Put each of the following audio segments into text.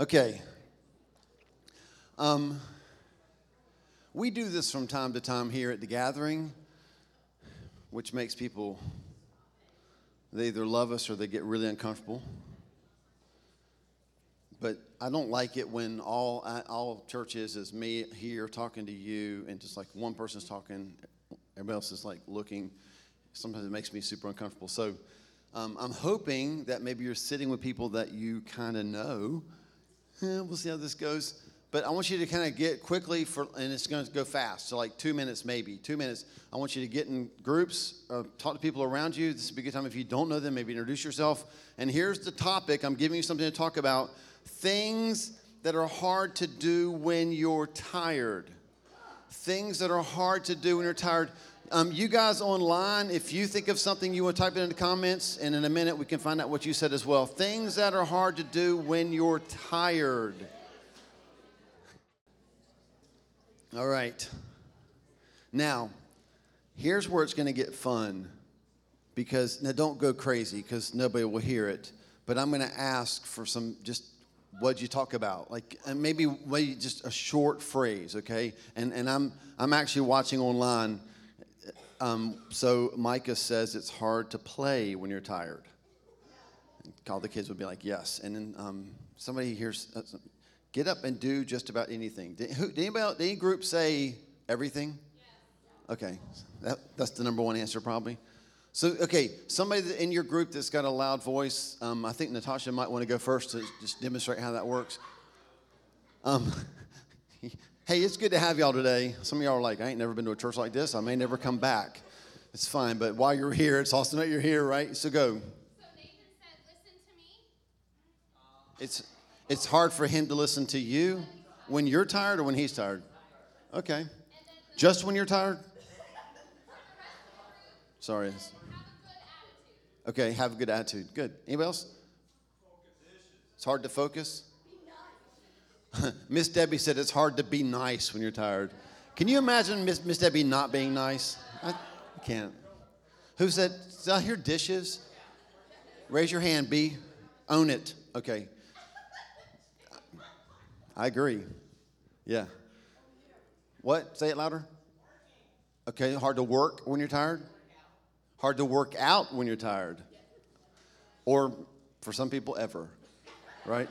Okay. Um, we do this from time to time here at the gathering, which makes people, they either love us or they get really uncomfortable. But I don't like it when all, all church is is me here talking to you and just like one person's talking, everybody else is like looking. Sometimes it makes me super uncomfortable. So um, I'm hoping that maybe you're sitting with people that you kind of know. Eh, we'll see how this goes. But I want you to kind of get quickly for, and it's going to go fast. So like two minutes, maybe two minutes. I want you to get in groups, uh, talk to people around you. This would be a good time if you don't know them, maybe introduce yourself. And here's the topic. I'm giving you something to talk about things that are hard to do when you're tired. Things that are hard to do when you're tired. Um, you guys online, if you think of something, you want to type it in the comments, and in a minute we can find out what you said as well. Things that are hard to do when you're tired. All right. Now, here's where it's going to get fun because now don't go crazy because nobody will hear it. But I'm going to ask for some just what'd you talk about like and maybe maybe just a short phrase okay and and i'm i'm actually watching online um, so micah says it's hard to play when you're tired. And all the kids would be like yes. And then um, somebody hears uh, get up and do just about anything. Did, who, did anybody did any group say everything? Okay. That, that's the number one answer probably. So, okay, somebody in your group that's got a loud voice, um, I think Natasha might want to go first to just demonstrate how that works. Um, hey, it's good to have y'all today. Some of y'all are like, I ain't never been to a church like this. I may never come back. It's fine, but while you're here, it's awesome that you're here, right? So go. So Nathan said, listen to me. It's, it's hard for him to listen to you when you're tired or when he's tired? Okay. Just when you're tired? Sorry. Okay, have a good attitude. Good. Anybody else? It's hard to focus. Miss Debbie said it's hard to be nice when you're tired. Can you imagine Miss, Miss Debbie not being nice? I, can't. Who said, did I hear dishes? Raise your hand, B. Own it. Okay. I agree. Yeah. What? Say it louder. Okay, hard to work when you're tired? hard to work out when you're tired. Or for some people, ever, right?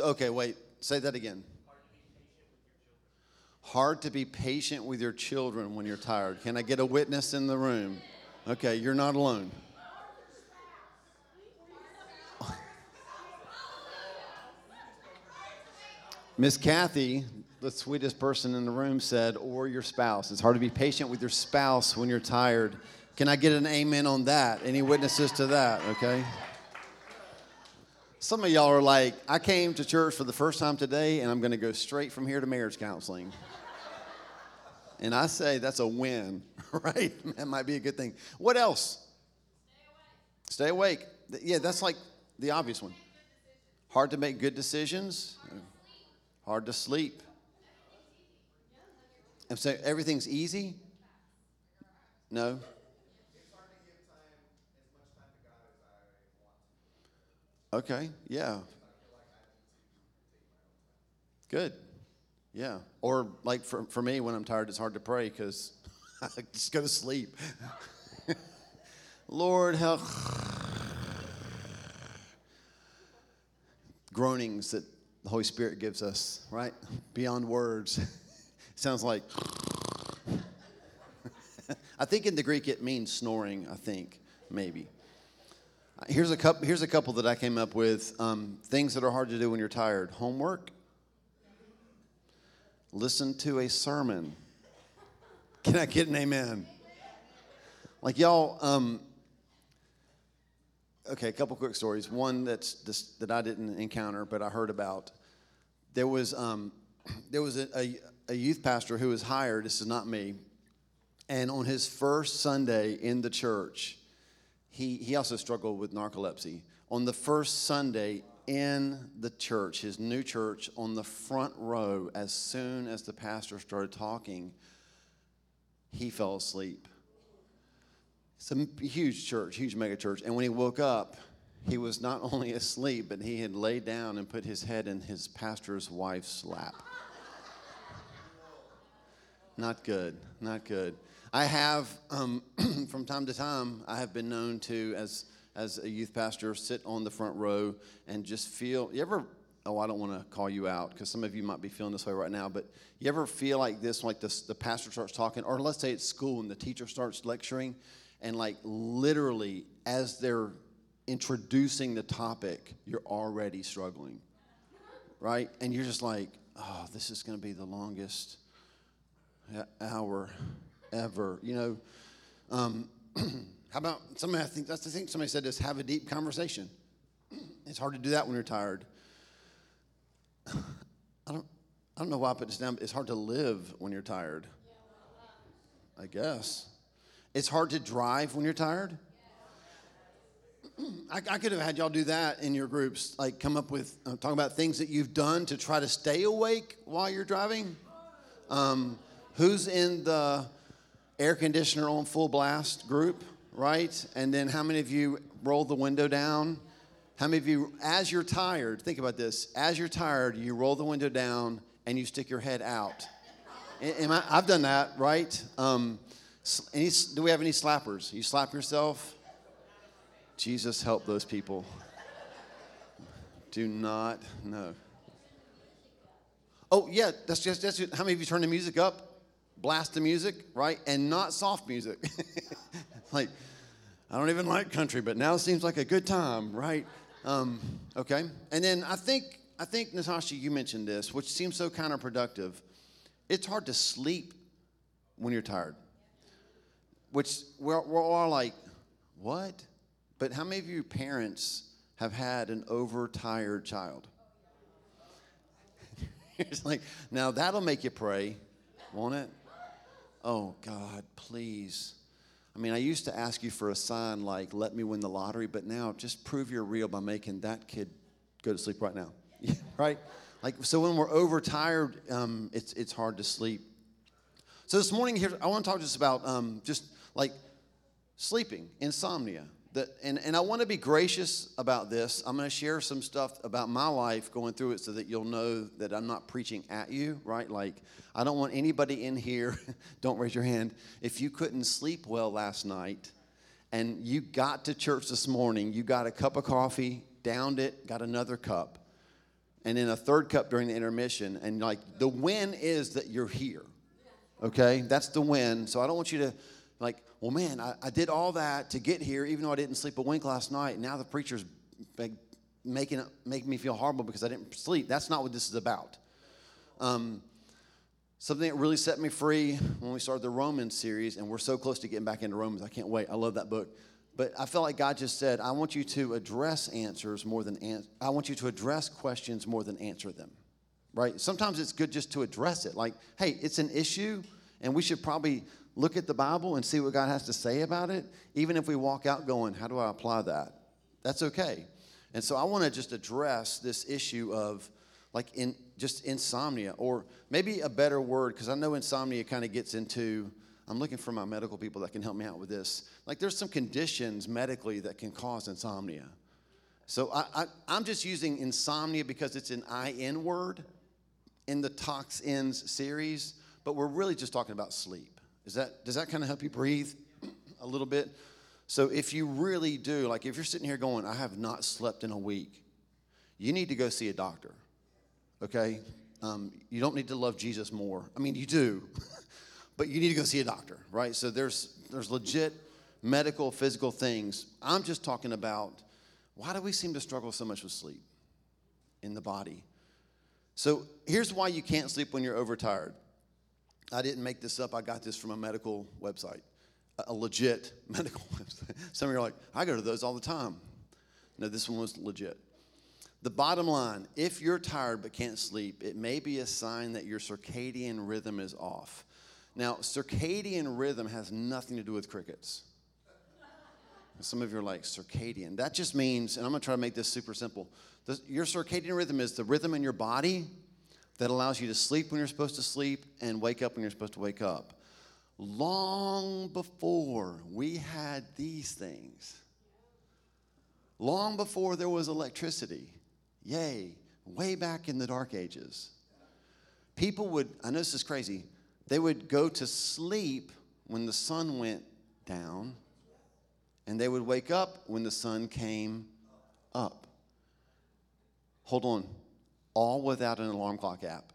Okay, wait, say that again. Hard to be patient with your children when you're tired. Can I get a witness in the room? Okay, you're not alone. Miss Kathy the sweetest person in the room said, or your spouse. It's hard to be patient with your spouse when you're tired. Can I get an amen on that? Any witnesses to that? Okay. Some of y'all are like, I came to church for the first time today, and I'm going to go straight from here to marriage counseling. and I say that's a win, right? That might be a good thing. What else? Stay awake. Stay awake. Yeah, that's like the obvious one. Hard to make good decisions. Hard to sleep. And so everything's easy? No? Okay, yeah. Good. Yeah. Or like for, for me, when I'm tired, it's hard to pray because I just go to sleep. Lord, help. Groanings that the Holy Spirit gives us, right? Beyond words. Sounds like. I think in the Greek it means snoring, I think, maybe. Here's a couple, here's a couple that I came up with um, things that are hard to do when you're tired homework, listen to a sermon. Can I get an amen? Like, y'all, um, okay, a couple quick stories. One that's that I didn't encounter, but I heard about. There was, um, there was a, a a youth pastor who was hired, this is not me, and on his first Sunday in the church, he, he also struggled with narcolepsy. On the first Sunday in the church, his new church, on the front row, as soon as the pastor started talking, he fell asleep. It's a huge church, huge mega church. And when he woke up, he was not only asleep, but he had laid down and put his head in his pastor's wife's lap. Not good, not good. I have, um, from time to time, I have been known to, as as a youth pastor, sit on the front row and just feel. You ever? Oh, I don't want to call you out because some of you might be feeling this way right now. But you ever feel like this? Like the pastor starts talking, or let's say it's school and the teacher starts lecturing, and like literally as they're introducing the topic, you're already struggling, right? And you're just like, oh, this is going to be the longest hour ever. You know, um, how about somebody? I think that's the thing. Somebody said this: have a deep conversation. It's hard to do that when you're tired. I don't. I don't know why I put this down. It's hard to live when you're tired. I guess. It's hard to drive when you're tired. I, I, could have had y'all do that in your groups, like come up with uh, talk about things that you've done to try to stay awake while you're driving. Um, who's in the air conditioner on full blast group, right? And then how many of you roll the window down? How many of you, as you're tired, think about this, as you're tired, you roll the window down and you stick your head out? Am I, I've done that, right? Um, any, do we have any slappers? You slap yourself? Jesus help those people. Do not, no. Oh, yeah, that's just, that's just, how many of you turn the music up? Blast the music, right? And not soft music. like, I don't even like country, but now seems like a good time, right? Um, okay. And then I think, I think, Natasha, you mentioned this, which seems so counterproductive. It's hard to sleep when you're tired, which we're, we're all like, what? But how many of you parents have had an overtired child? it's like, now that'll make you pray, won't it? Oh, God, please. I mean, I used to ask you for a sign like, let me win the lottery, but now just prove you're real by making that kid go to sleep right now. right? Like, so when we're overtired, um, it's, it's hard to sleep. So this morning here, I want to talk just about um, just like sleeping, insomnia. That, and, and I want to be gracious about this. I'm going to share some stuff about my life going through it so that you'll know that I'm not preaching at you, right? Like, I don't want anybody in here, don't raise your hand, if you couldn't sleep well last night and you got to church this morning, you got a cup of coffee, downed it, got another cup, and then a third cup during the intermission, and like the win is that you're here, okay? That's the win. So I don't want you to like, well, man, I, I did all that to get here, even though I didn't sleep a wink last night. Now the preacher's making, making me feel horrible because I didn't sleep. That's not what this is about. Um, something that really set me free when we started the Romans series, and we're so close to getting back into Romans. I can't wait. I love that book. But I felt like God just said, I want you to address answers more than an- I want you to address questions more than answer them. Right? Sometimes it's good just to address it. Like, hey, it's an issue, and we should probably look at the Bible and see what God has to say about it, even if we walk out going, How do I apply that? That's okay. And so I want to just address this issue of like in just insomnia, or maybe a better word, because I know insomnia kind of gets into. I'm looking for my medical people that can help me out with this. Like, there's some conditions medically that can cause insomnia. So I, I, am just using insomnia because it's an IN word in the toxins series, but we're really just talking about sleep. Is that, does that kind of help you breathe a little bit? So if you really do, like if you're sitting here going, I have not slept in a week, you need to go see a doctor, okay? Um, you don't need to love Jesus more. I mean, you do, but you need to go see a doctor, right? So there's, there's legit medical, physical things. I'm just talking about why do we seem to struggle so much with sleep in the body? So here's why you can't sleep when you're overtired. I didn't make this up. I got this from a medical website, a legit medical website. Some of you are like, I go to those all the time. No, this one was legit. The bottom line if you're tired but can't sleep, it may be a sign that your circadian rhythm is off. Now, circadian rhythm has nothing to do with crickets. Some of you are like, circadian. That just means, and I'm gonna try to make this super simple. The, your circadian rhythm is the rhythm in your body that allows you to sleep when you're supposed to sleep and wake up when you're supposed to wake up. Long before we had these things, long before there was electricity. Yay, way back in the dark ages. People would, I know this is crazy, they would go to sleep when the sun went down, and they would wake up when the sun came up. Hold on, all without an alarm clock app.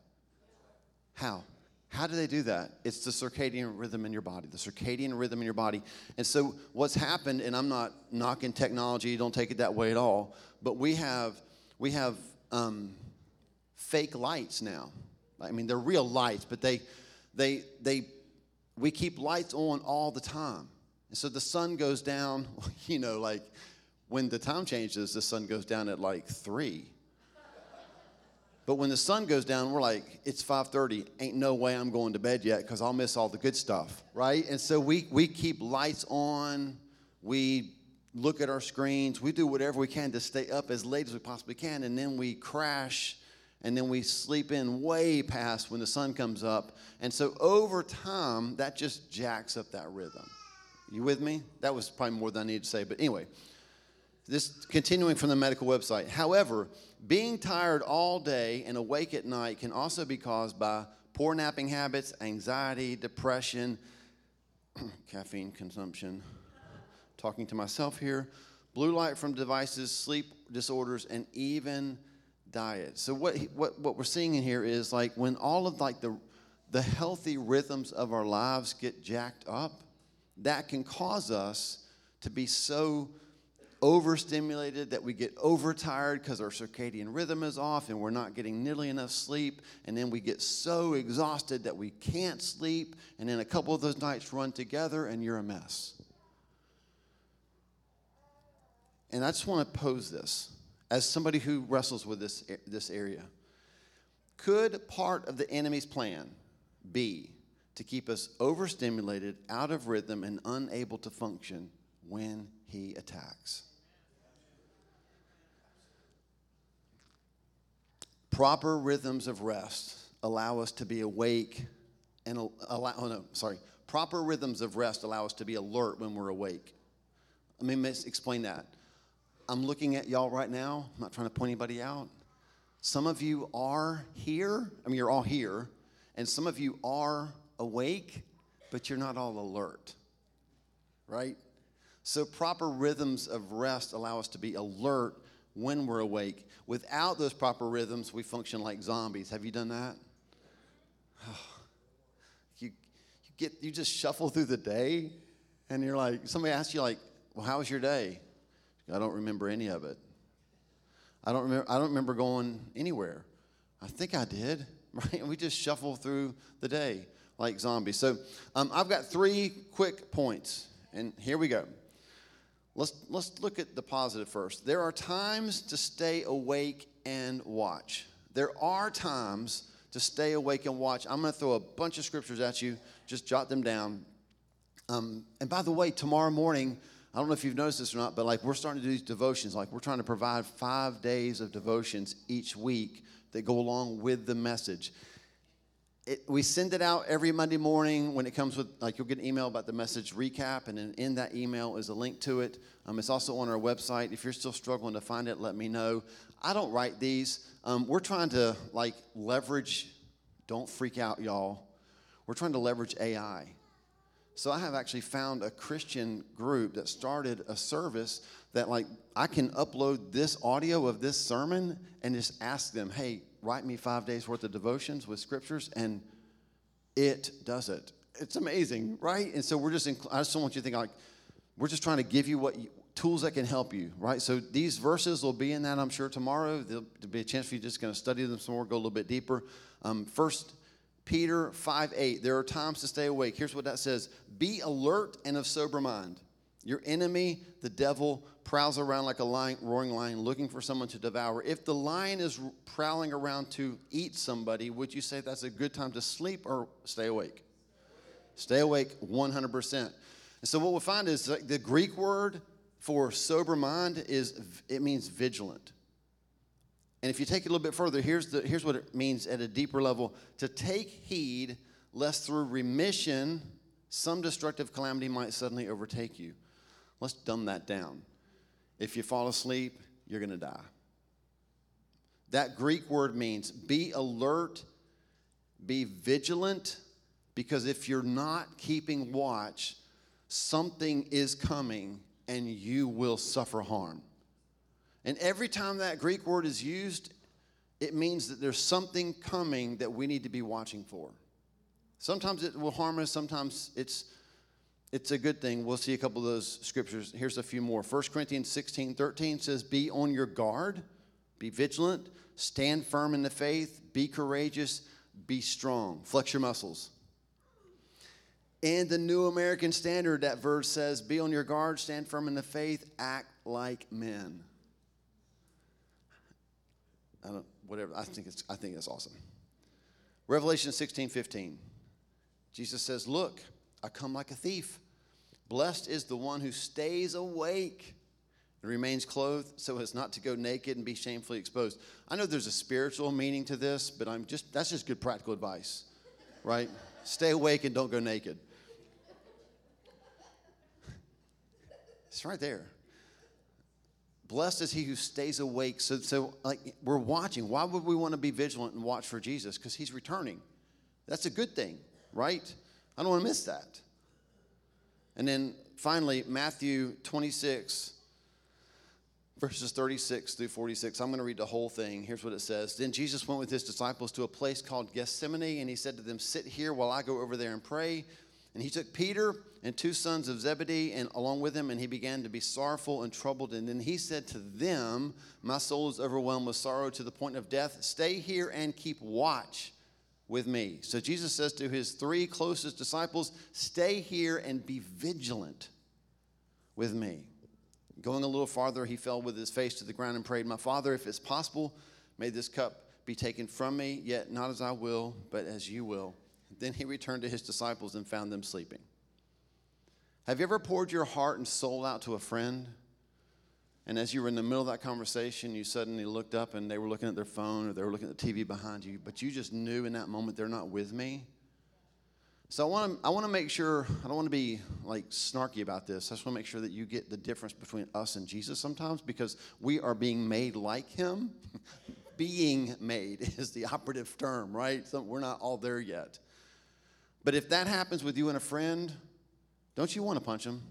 How? How do they do that? It's the circadian rhythm in your body, the circadian rhythm in your body. And so, what's happened, and I'm not knocking technology, don't take it that way at all, but we have, we have um, fake lights now. I mean, they're real lights, but they, they, they, we keep lights on all the time. And so the sun goes down, you know, like when the time changes, the sun goes down at like three. But when the sun goes down, we're like, it's 5:30. Ain't no way I'm going to bed yet because I'll miss all the good stuff, right? And so we we keep lights on. We look at our screens. We do whatever we can to stay up as late as we possibly can, and then we crash, and then we sleep in way past when the sun comes up. And so over time, that just jacks up that rhythm. You with me? That was probably more than I needed to say, but anyway. This continuing from the medical website. However, being tired all day and awake at night can also be caused by poor napping habits, anxiety, depression, caffeine consumption. Talking to myself here. Blue light from devices, sleep disorders, and even diet. So what what what we're seeing in here is like when all of like the the healthy rhythms of our lives get jacked up, that can cause us to be so overstimulated, that we get overtired because our circadian rhythm is off and we're not getting nearly enough sleep. And then we get so exhausted that we can't sleep. And then a couple of those nights run together and you're a mess. And I just want to pose this as somebody who wrestles with this, this area. Could part of the enemy's plan be to keep us overstimulated, out of rhythm, and unable to function when he attacks? Proper rhythms of rest allow us to be awake and allow, oh no, sorry. Proper rhythms of rest allow us to be alert when we're awake. Let me explain that. I'm looking at y'all right now. I'm not trying to point anybody out. Some of you are here. I mean, you're all here. And some of you are awake, but you're not all alert. Right? So, proper rhythms of rest allow us to be alert when we're awake. Without those proper rhythms, we function like zombies. Have you done that? you, you, get, you just shuffle through the day, and you're like, somebody asks you, like, well, how was your day? I don't remember any of it. I don't remember, I don't remember going anywhere. I think I did, right? We just shuffle through the day like zombies. So um, I've got three quick points, and here we go. Let's, let's look at the positive first. There are times to stay awake and watch. There are times to stay awake and watch. I'm going to throw a bunch of scriptures at you. Just jot them down. Um, and by the way, tomorrow morning, I don't know if you've noticed this or not, but like we're starting to do these devotions. Like we're trying to provide five days of devotions each week that go along with the message it, we send it out every Monday morning when it comes with, like, you'll get an email about the message recap, and then in that email is a link to it. Um, it's also on our website. If you're still struggling to find it, let me know. I don't write these. Um, we're trying to, like, leverage, don't freak out, y'all. We're trying to leverage AI. So I have actually found a Christian group that started a service that, like, I can upload this audio of this sermon and just ask them, hey, write me five days worth of devotions with scriptures, and it does it. It's amazing, right? And so we're just, in, I just don't want you to think like, we're just trying to give you what you, tools that can help you, right? So these verses will be in that, I'm sure, tomorrow. There'll be a chance for you just going to study them some more, go a little bit deeper. Um, First Peter 5 8, there are times to stay awake. Here's what that says Be alert and of sober mind. Your enemy, the devil, prowls around like a lion, roaring lion looking for someone to devour. If the lion is prowling around to eat somebody, would you say that's a good time to sleep or stay awake? Stay awake 100%. And so what we'll find is the Greek word for sober mind is it means vigilant. And if you take it a little bit further, here's, the, here's what it means at a deeper level to take heed lest through remission some destructive calamity might suddenly overtake you. Let's dumb that down. If you fall asleep, you're going to die. That Greek word means be alert, be vigilant, because if you're not keeping watch, something is coming and you will suffer harm. And every time that Greek word is used, it means that there's something coming that we need to be watching for. Sometimes it will harm us, sometimes it's it's a good thing. We'll see a couple of those scriptures. Here's a few more. 1 Corinthians 16, 13 says, Be on your guard, be vigilant, stand firm in the faith, be courageous, be strong. Flex your muscles. In the New American Standard, that verse says, Be on your guard, stand firm in the faith, act like men. I don't, whatever. I think it's, I think that's awesome. Revelation 16, 15. Jesus says, Look, I come like a thief. Blessed is the one who stays awake and remains clothed so as not to go naked and be shamefully exposed. I know there's a spiritual meaning to this, but I'm just that's just good practical advice, right? Stay awake and don't go naked. It's right there. Blessed is he who stays awake. So, so like we're watching. Why would we want to be vigilant and watch for Jesus? Because he's returning. That's a good thing, right? I don't want to miss that. And then finally, Matthew 26, verses 36 through 46. I'm going to read the whole thing. Here's what it says Then Jesus went with his disciples to a place called Gethsemane, and he said to them, Sit here while I go over there and pray. And he took Peter and two sons of Zebedee and along with him, and he began to be sorrowful and troubled. And then he said to them, My soul is overwhelmed with sorrow to the point of death. Stay here and keep watch with me. So Jesus says to his three closest disciples, Stay here and be vigilant with me. Going a little farther, he fell with his face to the ground and prayed, My Father, if it's possible, may this cup be taken from me, yet not as I will, but as you will. Then he returned to his disciples and found them sleeping. Have you ever poured your heart and soul out to a friend? And as you were in the middle of that conversation, you suddenly looked up and they were looking at their phone or they were looking at the TV behind you, but you just knew in that moment they're not with me. So I want to I want to make sure I don't want to be like snarky about this. I just want to make sure that you get the difference between us and Jesus sometimes because we are being made like him. being made is the operative term, right? So we're not all there yet. But if that happens with you and a friend, don't you want to punch him?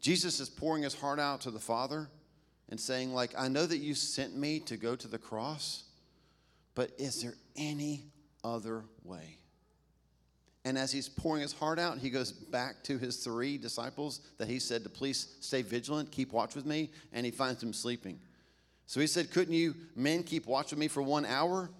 Jesus is pouring his heart out to the Father and saying, like, I know that you sent me to go to the cross, but is there any other way? And as he's pouring his heart out, he goes back to his three disciples that he said to please stay vigilant, keep watch with me, and he finds them sleeping. So he said, Couldn't you men keep watch with me for one hour?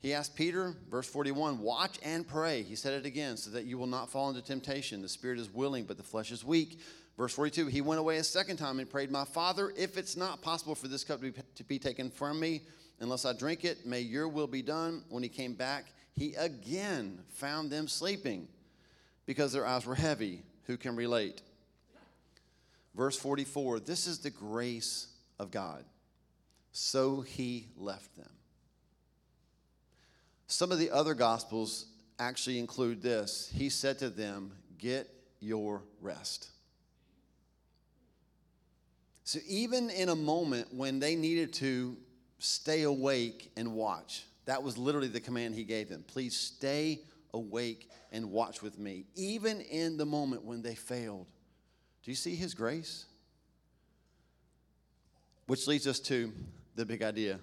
He asked Peter, verse 41, watch and pray. He said it again, so that you will not fall into temptation. The spirit is willing, but the flesh is weak. Verse 42, he went away a second time and prayed, My Father, if it's not possible for this cup to be, to be taken from me, unless I drink it, may your will be done. When he came back, he again found them sleeping because their eyes were heavy. Who can relate? Verse 44, this is the grace of God. So he left them. Some of the other gospels actually include this. He said to them, Get your rest. So, even in a moment when they needed to stay awake and watch, that was literally the command he gave them. Please stay awake and watch with me, even in the moment when they failed. Do you see his grace? Which leads us to the big idea.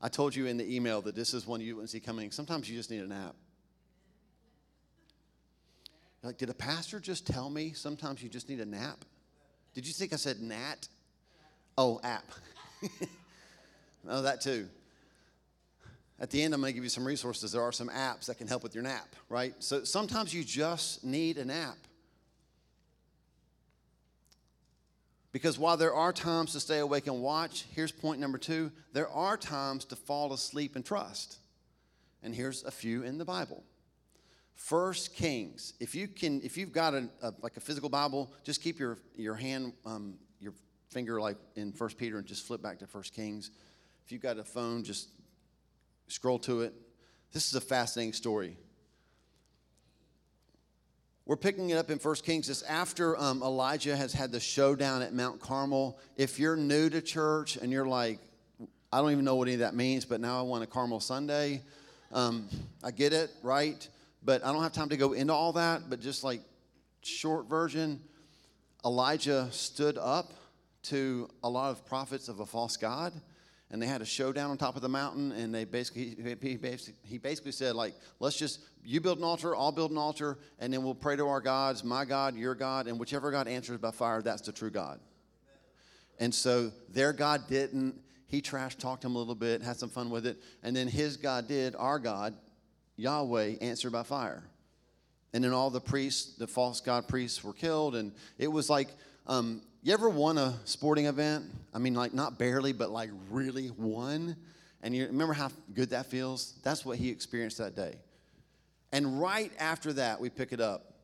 I told you in the email that this is one you wouldn't see coming. Sometimes you just need a nap. like, did a pastor just tell me sometimes you just need a nap? Did you think I said nat? Oh, app. oh, that too. At the end, I'm going to give you some resources. There are some apps that can help with your nap, right? So sometimes you just need a nap. Because while there are times to stay awake and watch, here's point number two there are times to fall asleep and trust. And here's a few in the Bible. First Kings. If you can, if you've got a, a like a physical Bible, just keep your your hand, um, finger like in First Peter, and just flip back to First Kings. If you've got a phone, just scroll to it. This is a fascinating story. we're picking it up in First Kings. It's after um, Elijah has had the showdown at Mount Carmel. If you're new to church and you're like, I don't even know what any of that means, but now I want a Carmel Sunday, um, I get it, right? But I don't have time to go into all that. But just like short version, Elijah stood up to a lot of prophets of a false god and they had a showdown on top of the mountain and they basically he basically, he basically said like let's just you build an altar i'll build an altar and then we'll pray to our gods my god your god and whichever god answers by fire that's the true god. And so their god didn't. He trash talked him a little bit had some fun with it and then his god did our god yahweh answered by fire. And then all the priests the false god priests were killed and it was like um, you ever won a sporting event? I mean, like not barely, but like really won. And you remember how good that feels? That's what he experienced that day. And right after that, we pick it up.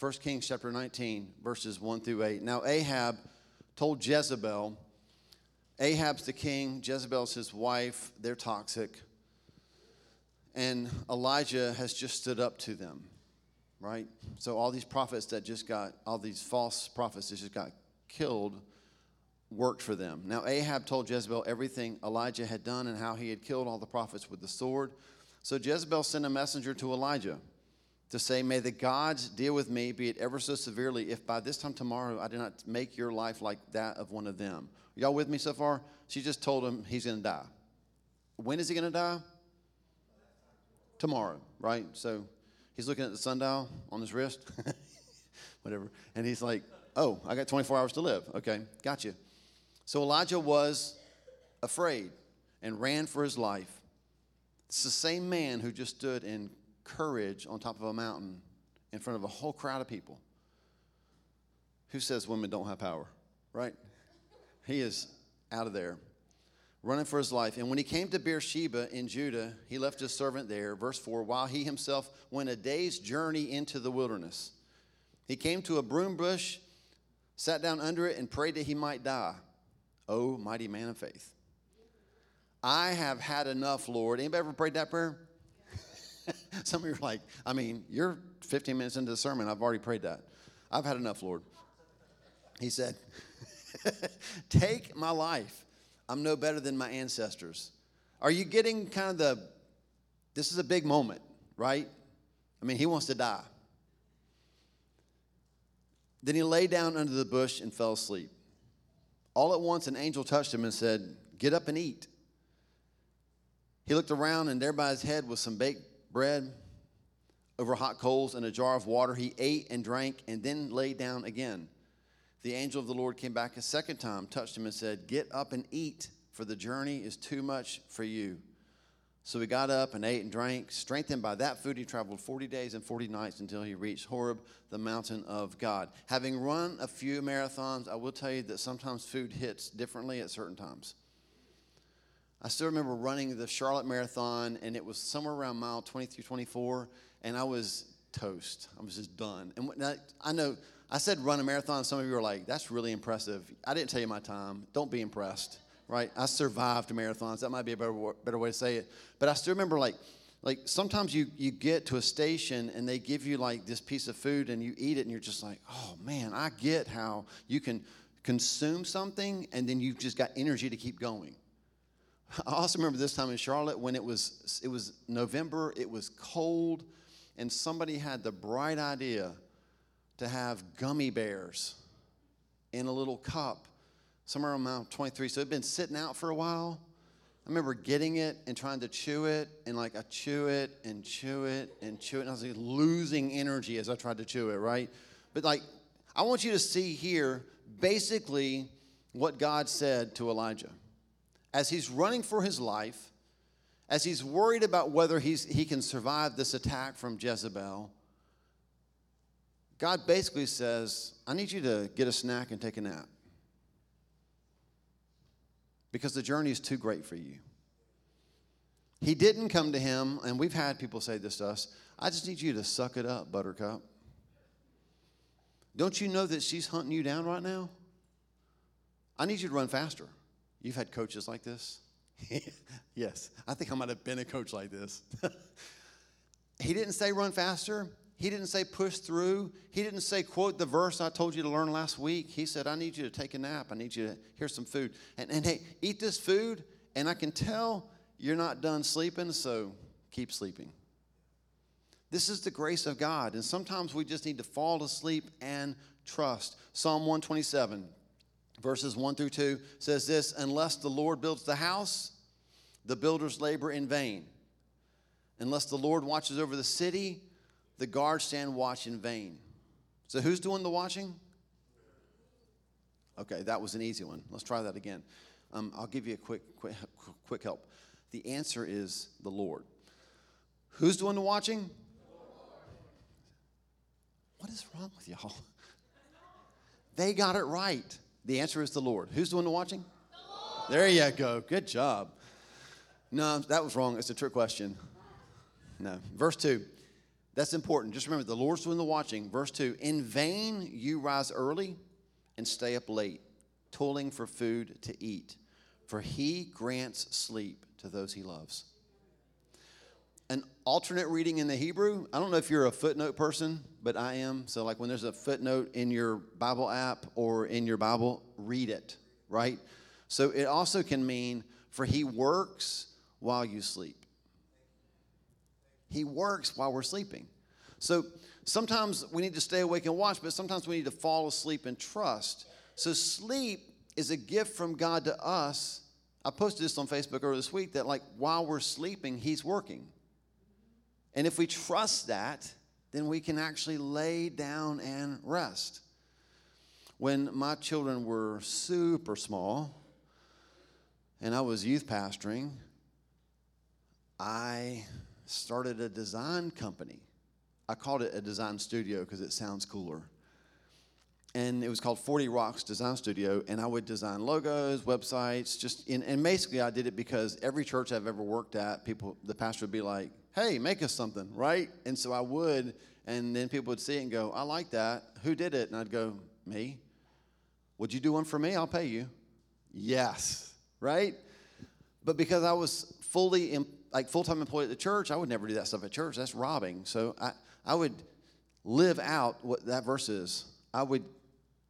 1 Kings chapter 19, verses 1 through 8. Now, Ahab told Jezebel, Ahab's the king, Jezebel's his wife, they're toxic. And Elijah has just stood up to them, right? So, all these prophets that just got, all these false prophets that just got killed worked for them. Now, Ahab told Jezebel everything Elijah had done and how he had killed all the prophets with the sword. So Jezebel sent a messenger to Elijah to say, May the gods deal with me, be it ever so severely, if by this time tomorrow I do not make your life like that of one of them. Y'all with me so far? She just told him he's going to die. When is he going to die? Tomorrow, right? So he's looking at the sundial on his wrist, whatever, and he's like, Oh, I got 24 hours to live. Okay, got you. So Elijah was afraid and ran for his life. It's the same man who just stood in courage on top of a mountain in front of a whole crowd of people. Who says women don't have power, right? He is out of there, running for his life. And when he came to Beersheba in Judah, he left his servant there. Verse 4 while he himself went a day's journey into the wilderness. He came to a broom bush sat down under it and prayed that he might die. Oh, mighty man of faith. I have had enough, Lord. Anybody ever prayed that prayer? Some of you are like, I mean, you're 15 minutes into the sermon. I've already prayed that. I've had enough, Lord. He said, Take my life. I'm no better than my ancestors. Are you getting kind of the, this is a big moment, right? I mean, he wants to die. Then he lay down under the bush and fell asleep. All at once, an angel touched him and said, Get up and eat. He looked around, and there by his head was some baked bread over hot coals and a jar of water. He ate and drank and then lay down again. The angel of the Lord came back a second time, touched him, and said, Get up and eat, for the journey is too much for you. So he got up and ate and drank. Strengthened by that food, he traveled 40 days and 40 nights until he reached Horeb, the mountain of God. Having run a few marathons, I will tell you that sometimes food hits differently at certain times. I still remember running the Charlotte Marathon, and it was somewhere around mile 23, 24, and I was toast. I was just done. And I know I said run a marathon. Some of you are like, that's really impressive. I didn't tell you my time. Don't be impressed right? I survived marathons. That might be a better, better way to say it. But I still remember, like, like sometimes you, you get to a station and they give you like this piece of food and you eat it and you're just like, oh man, I get how you can consume something and then you've just got energy to keep going. I also remember this time in Charlotte when it was it was November, it was cold, and somebody had the bright idea to have gummy bears in a little cup somewhere around 23. So it'd been sitting out for a while. I remember getting it and trying to chew it, and like I chew it and chew it and chew it, and I was like losing energy as I tried to chew it, right? But like, I want you to see here basically what God said to Elijah. As he's running for his life, as he's worried about whether he's, he can survive this attack from Jezebel, God basically says, I need you to get a snack and take a nap because the journey is too great for you. He didn't come to him, and we've had people say this to us I just need you to suck it up, Buttercup. Don't you know that she's hunting you down right now? I need you to run faster. You've had coaches like this? yes, I think I might have been a coach like this. he didn't say run faster, He didn't say push through. He didn't say quote the verse I told you to learn last week. He said, I need you to take a nap. I need you to here's some food. And, and hey, eat this food, and I can tell you're not done sleeping, so keep sleeping. This is the grace of God. And sometimes we just need to fall asleep and trust. Psalm 127, verses 1 through 2 says this Unless the Lord builds the house, the builders labor in vain. Unless the Lord watches over the city, the guards stand watch in vain. So who's doing the watching? Okay, that was an easy one. Let's try that again. Um, I'll give you a quick, quick, quick help. The answer is the Lord. Who's doing the watching? What is wrong with y'all? They got it right. The answer is the Lord. Who's doing the watching? The there you go. Good job. No, that was wrong. It's a trick question. No. Verse 2. That's important. Just remember, the Lord's doing the watching. Verse 2 In vain you rise early and stay up late, toiling for food to eat, for he grants sleep to those he loves. An alternate reading in the Hebrew, I don't know if you're a footnote person, but I am. So, like when there's a footnote in your Bible app or in your Bible, read it, right? So, it also can mean, for he works while you sleep. He works while we're sleeping. So sometimes we need to stay awake and watch, but sometimes we need to fall asleep and trust. So sleep is a gift from God to us. I posted this on Facebook earlier this week that, like, while we're sleeping, He's working. And if we trust that, then we can actually lay down and rest. When my children were super small and I was youth pastoring, I started a design company. I called it a design studio because it sounds cooler. And it was called 40 Rocks Design Studio. And I would design logos, websites, just, in, and basically I did it because every church I've ever worked at, people, the pastor would be like, hey, make us something, right? And so I would, and then people would see it and go, I like that. Who did it? And I'd go, me. Would you do one for me? I'll pay you. Yes, right? But because I was fully like full-time employee at the church, I would never do that stuff at church. That's robbing. So I, I would live out what that verse is. I would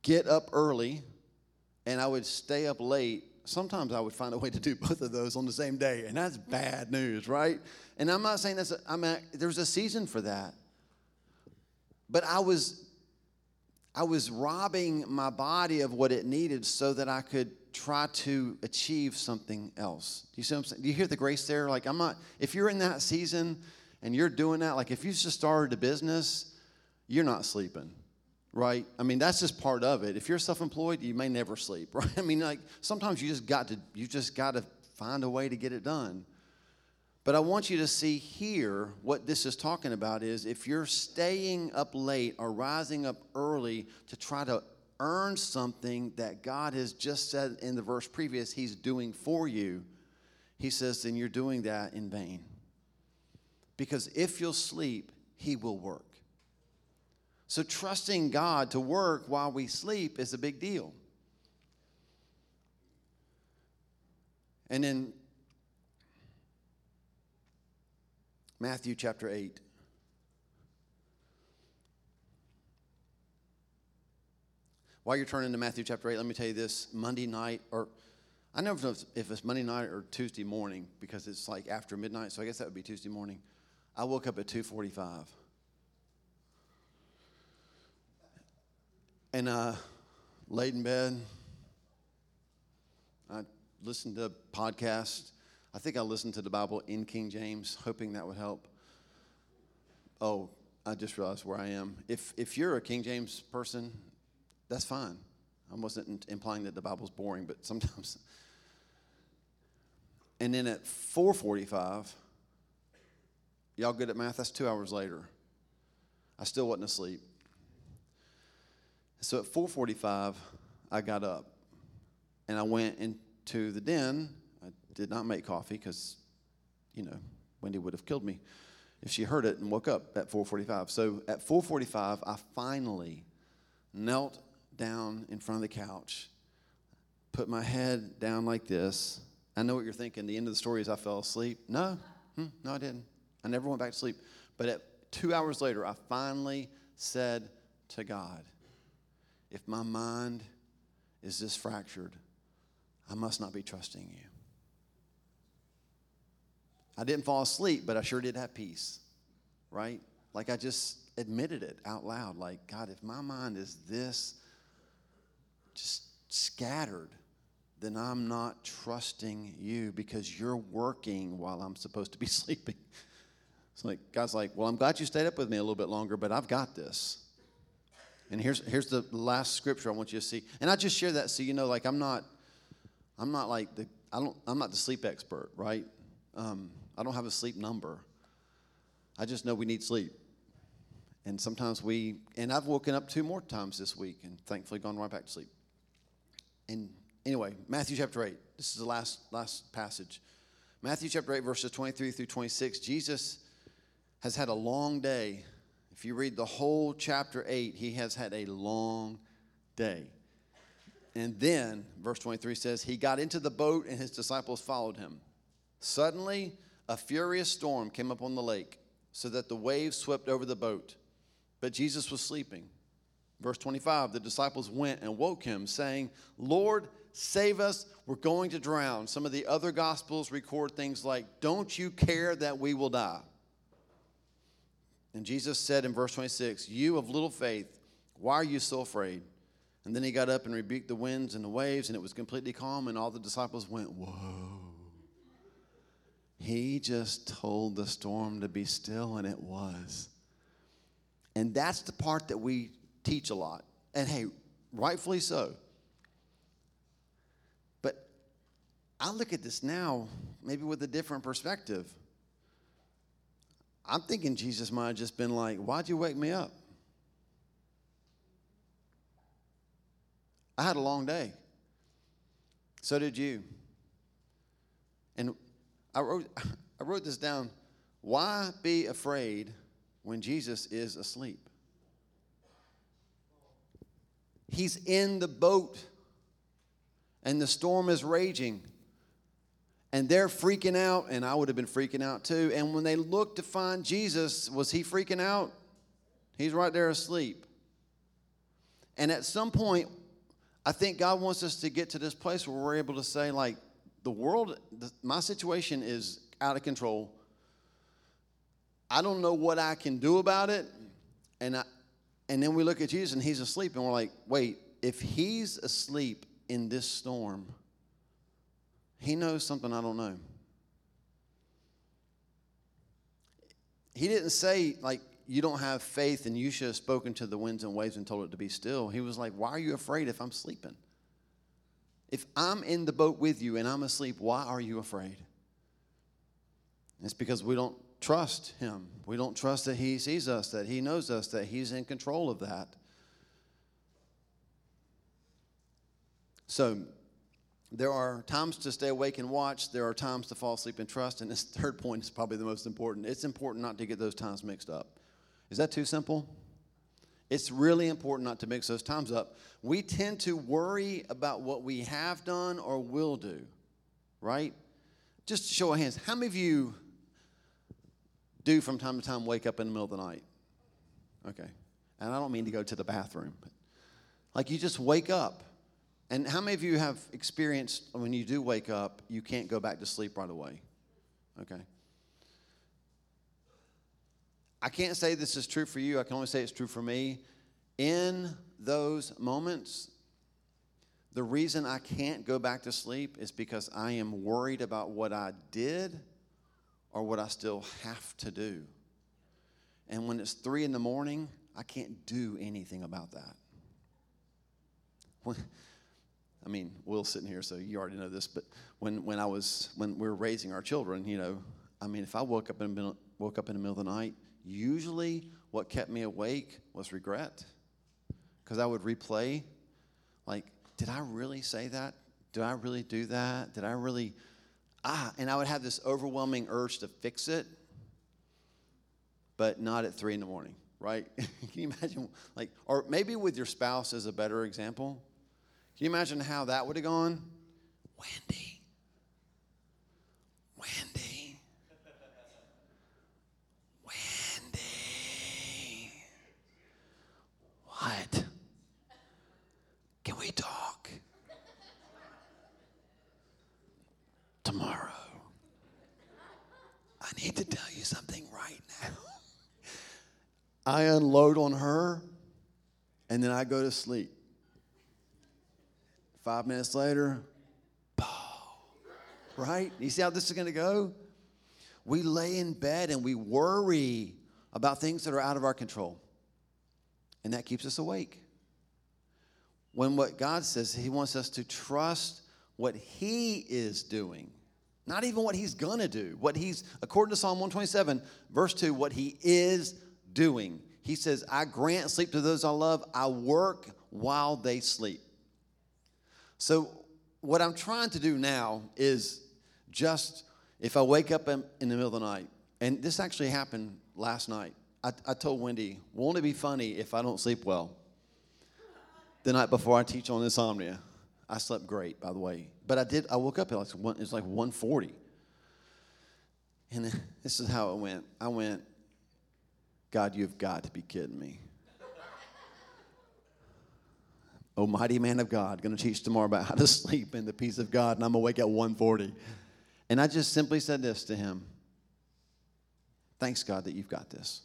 get up early and I would stay up late. Sometimes I would find a way to do both of those on the same day, and that's bad news, right? And I'm not saying that's, a, I mean, there's a season for that. But I was, I was robbing my body of what it needed so that I could try to achieve something else. Do you see what I'm saying? Do you hear the grace there? Like, I'm not, if you're in that season and you're doing that, like if you just started a business, you're not sleeping, right? I mean, that's just part of it. If you're self-employed, you may never sleep, right? I mean, like sometimes you just got to, you just got to find a way to get it done. But I want you to see here what this is talking about is if you're staying up late or rising up early to try to earn something that God has just said in the verse previous He's doing for you, He says, then you're doing that in vain. Because if you'll sleep, He will work. So trusting God to work while we sleep is a big deal. And in Matthew chapter 8, While you're turning to Matthew chapter 8, let me tell you this Monday night, or I never know if it's Monday night or Tuesday morning because it's like after midnight, so I guess that would be Tuesday morning. I woke up at 2:45. And uh, laid in bed. I listened to a podcast. I think I listened to the Bible in King James, hoping that would help. Oh, I just realized where I am. If if you're a King James person, that's fine. I wasn't implying that the Bible's boring, but sometimes. And then at 4:45, y'all good at math? That's two hours later. I still wasn't asleep. So at 4:45, I got up, and I went into the den. I did not make coffee because, you know, Wendy would have killed me if she heard it and woke up at 4:45. So at 4:45, I finally knelt down in front of the couch, put my head down like this. I know what you're thinking. The end of the story is I fell asleep. No, hmm, no, I didn't. I never went back to sleep. But at, two hours later, I finally said to God, if my mind is this fractured, I must not be trusting you. I didn't fall asleep, but I sure did have peace, right? Like I just admitted it out loud. Like, God, if my mind is this just scattered, then I'm not trusting you because you're working while I'm supposed to be sleeping. It's like, God's like, well, I'm glad you stayed up with me a little bit longer, but I've got this. And here's, here's the last scripture I want you to see. And I just share that so you know, like, I'm not, I'm not like the, I don't, I'm not the sleep expert, right? Um, I don't have a sleep number. I just know we need sleep. And sometimes we, and I've woken up two more times this week and thankfully gone right back to sleep. And anyway, Matthew chapter 8. This is the last, last passage. Matthew chapter 8, verses 23 through 26. Jesus has had a long day. If you read the whole chapter 8, he has had a long day. And then, verse 23 says, He got into the boat and his disciples followed him. Suddenly, a furious storm came up on the lake, so that the waves swept over the boat. But Jesus was sleeping. Verse 25 the disciples went and woke him, saying, Lord, save us, we're going to drown. Some of the other gospels record things like, Don't you care that we will die? And Jesus said in verse 26, You of little faith, why are you so afraid? And then he got up and rebuked the winds and the waves, and it was completely calm, and all the disciples went, Whoa. He just told the storm to be still, and it was. And that's the part that we teach a lot. And hey, rightfully so. But I look at this now, maybe with a different perspective. I'm thinking Jesus might have just been like, Why'd you wake me up? I had a long day. So did you. And I wrote, I wrote this down. Why be afraid when Jesus is asleep? He's in the boat and the storm is raging. And they're freaking out, and I would have been freaking out too. And when they looked to find Jesus, was he freaking out? He's right there asleep. And at some point, I think God wants us to get to this place where we're able to say, like, the world, the, my situation is out of control. I don't know what I can do about it. And, I, and then we look at Jesus and he's asleep, and we're like, wait, if he's asleep in this storm, he knows something I don't know. He didn't say, like, you don't have faith and you should have spoken to the winds and waves and told it to be still. He was like, why are you afraid if I'm sleeping? If I'm in the boat with you and I'm asleep, why are you afraid? It's because we don't trust him. We don't trust that he sees us, that he knows us, that he's in control of that. So, there are times to stay awake and watch. There are times to fall asleep and trust. And this third point is probably the most important. It's important not to get those times mixed up. Is that too simple? It's really important not to mix those times up. We tend to worry about what we have done or will do, right? Just show of hands. How many of you do from time to time wake up in the middle of the night? Okay. And I don't mean to go to the bathroom, but like you just wake up. And how many of you have experienced when you do wake up, you can't go back to sleep right away? Okay. I can't say this is true for you. I can only say it's true for me. In those moments, the reason I can't go back to sleep is because I am worried about what I did or what I still have to do. And when it's three in the morning, I can't do anything about that. When, I mean, Will's sitting here, so you already know this, but when, when I was, when we were raising our children, you know, I mean, if I woke up in the middle, woke up in the middle of the night usually what kept me awake was regret because I would replay, like, did I really say that? Did I really do that? Did I really? ah, and I would have this overwhelming urge to fix it, but not at three in the morning, right? Can you imagine? Like, or maybe with your spouse as a better example. Can you imagine how that would have gone? Wendy. Wendy. Wendy. What? Can we talk? Tomorrow. I need to tell you something right now. I unload on her and then I go to sleep. Five minutes later, right? You see how this is going to go? We lay in bed and we worry about things that are out of our control. And that keeps us awake. When what God says, He wants us to trust what He is doing, not even what He's going to do. What He's, according to Psalm 127, verse 2, what He is doing. He says, I grant sleep to those I love, I work while they sleep. So, what I'm trying to do now is just if I wake up in, the middle of the night, and this actually happened last night. I, I told Wendy, won't it be funny if I don't sleep well? The night before I teach on insomnia. I slept great, by the way. But I did, I woke up at like, one, it was like 140. And this is how it went. I went, God, you've got to be kidding me. oh, mighty man of God, going to teach tomorrow about how to sleep in the peace of God, and I'm going to wake at 140. And I just simply said this to him Thanks, God, that you've got this.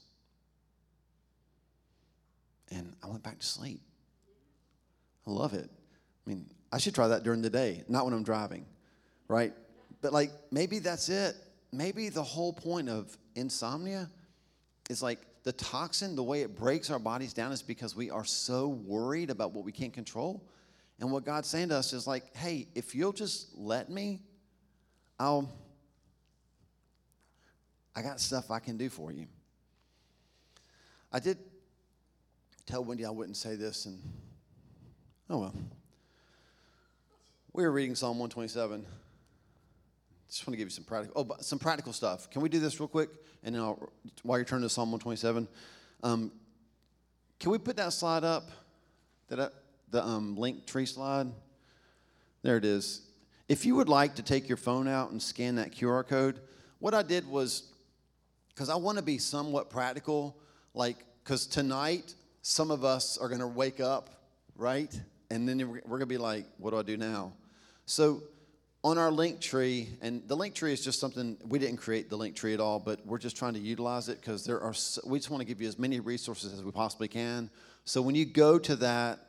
And I went back to sleep. I love it. I mean, I should try that during the day, not when I'm driving, right? But like, maybe that's it. Maybe the whole point of insomnia is like the toxin, the way it breaks our bodies down is because we are so worried about what we can't control. And what God's saying to us is like, hey, if you'll just let me, I'll, I got stuff I can do for you. I did tell Wendy I wouldn't say this, and oh well. We were reading Psalm 127. Just want to give you some practical, oh, some practical stuff. Can we do this real quick? And then I'll, while you're turning to Psalm 127, um, can we put that slide up? That the um, link tree slide. There it is. If you would like to take your phone out and scan that QR code, what I did was because I want to be somewhat practical, like because tonight some of us are going to wake up, right? And then we're going to be like, what do I do now? So on our link tree, and the link tree is just something we didn't create the link tree at all, but we're just trying to utilize it because there are. We just want to give you as many resources as we possibly can. So when you go to that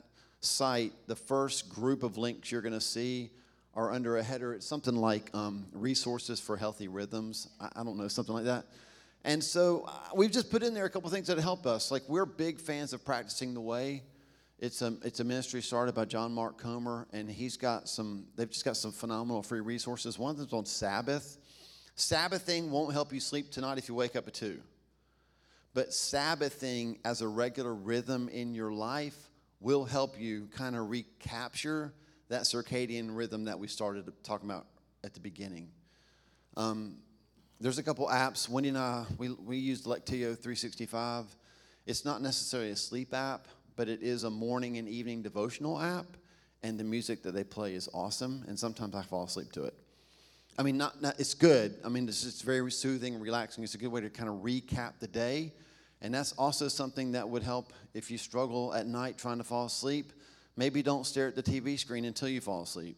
site, the first group of links you're going to see are under a header. It's something like um, resources for healthy rhythms. I, I, don't know, something like that. And so uh, we've just put in there a couple things that help us. Like we're big fans of practicing the way. It's a, it's a ministry started by John Mark Comer, and he's got some, they've just got some phenomenal free resources. One of them's on Sabbath. Sabbathing won't help you sleep tonight if you wake up at 2. But Sabbathing as a regular rhythm in your life will help you kind of recapture that circadian rhythm that we started talking about at the beginning. Um, there's a couple apps. Wendy and I, we, we used Lectio 365. It's not necessarily a sleep app, but it is a morning and evening devotional app, and the music that they play is awesome. And sometimes I fall asleep to it. I mean, not, not it's good. I mean, it's just very soothing, and relaxing. It's a good way to kind of recap the day. And that's also something that would help if you struggle at night trying to fall asleep. Maybe don't stare at the TV screen until you fall asleep,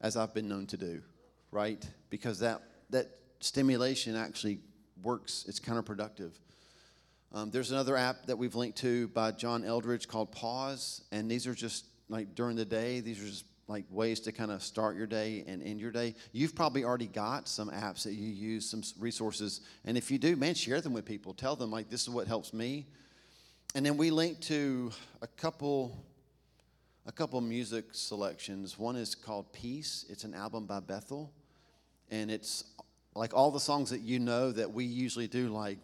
as I've been known to do, right? Because that, that stimulation actually works, it's counterproductive. Um, there's another app that we've linked to by John Eldredge called Pause, and these are just like during the day, these are just like ways to kind of start your day and end your day. You've probably already got some apps that you use, some resources, and if you do, man, share them with people. Tell them like this is what helps me. And then we link to a couple a couple music selections. One is called Peace. It's an album by Bethel, and it's like all the songs that you know that we usually do, like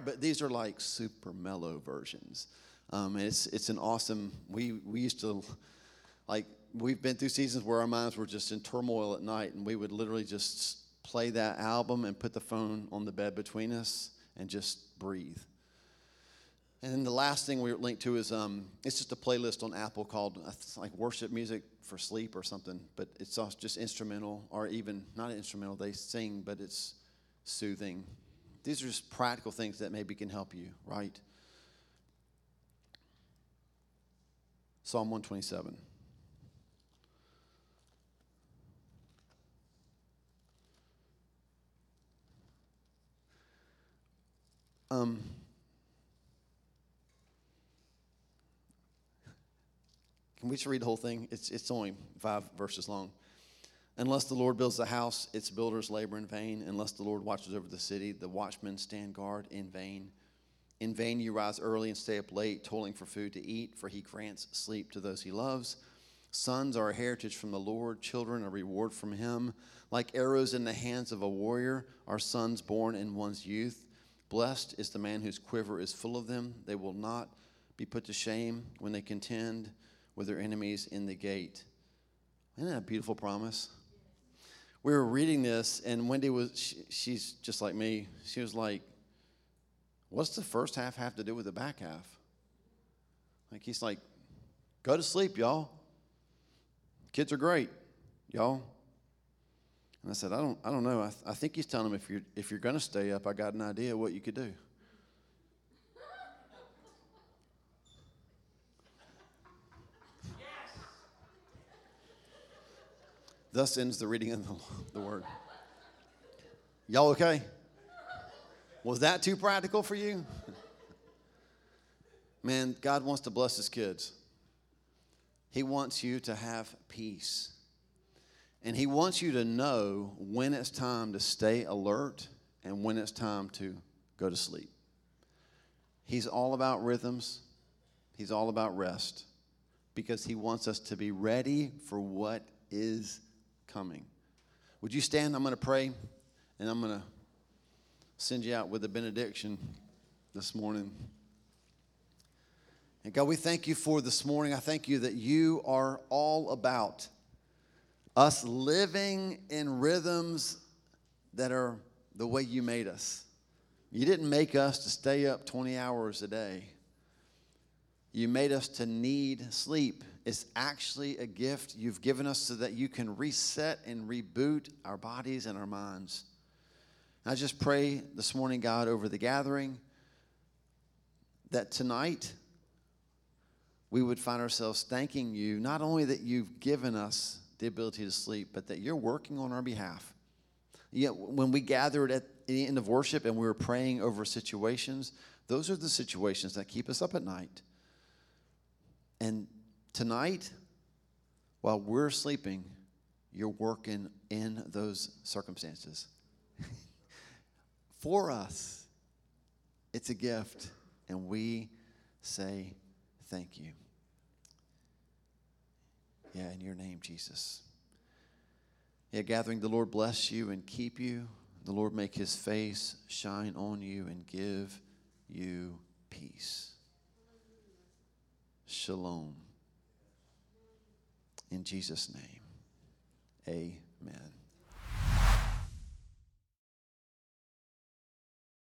but these are like super mellow versions. Um, it's it's an awesome. We we used to like we've been through seasons where our minds were just in turmoil at night, and we would literally just play that album and put the phone on the bed between us and just breathe. And then the last thing we're linked to is um, it's just a playlist on Apple called like worship music for sleep or something, but it's just instrumental or even not instrumental. They sing, but it's soothing. These are just practical things that maybe can help you, right? Psalm 127. Um, can we just read the whole thing? It's, it's only five verses long. Unless the Lord builds the house, its builders labor in vain. Unless the Lord watches over the city, the watchmen stand guard in vain. In vain you rise early and stay up late, toiling for food to eat, for he grants sleep to those he loves. Sons are a heritage from the Lord, children a reward from him. Like arrows in the hands of a warrior are sons born in one's youth. Blessed is the man whose quiver is full of them. They will not be put to shame when they contend with their enemies in the gate. Isn't that a beautiful promise? We were reading this, and Wendy was, she, she's just like me. She was like, What's the first half have to do with the back half? Like, he's like, Go to sleep, y'all. Kids are great, y'all. And I said, I don't, I don't know. I, th- I think he's telling them if you're, if you're going to stay up, I got an idea what you could do. Thus ends the reading of the, the word. Y'all okay? Was that too practical for you? Man, God wants to bless his kids. He wants you to have peace. And he wants you to know when it's time to stay alert and when it's time to go to sleep. He's all about rhythms, he's all about rest because he wants us to be ready for what is coming. Would you stand? I'm going to pray and I'm going to send you out with a benediction this morning. And God, we thank you for this morning. I thank you that you are all about us living in rhythms that are the way you made us. You didn't make us to stay up 20 hours a day. You made us to need sleep. It's actually a gift you've given us so that you can reset and reboot our bodies and our minds. I just pray this morning, God, over the gathering, that tonight we would find ourselves thanking you, not only that you've given us the ability to sleep, but that you're working on our behalf. Yet when we gathered at the end of worship and we were praying over situations, those are the situations that keep us up at night. And tonight, while we're sleeping, you're working in those circumstances. For us, it's a gift, and we say thank you. Yeah, in your name, Jesus. Yeah, gathering, the Lord bless you and keep you. The Lord make his face shine on you and give you peace. Shalom. In Jesus' name, amen.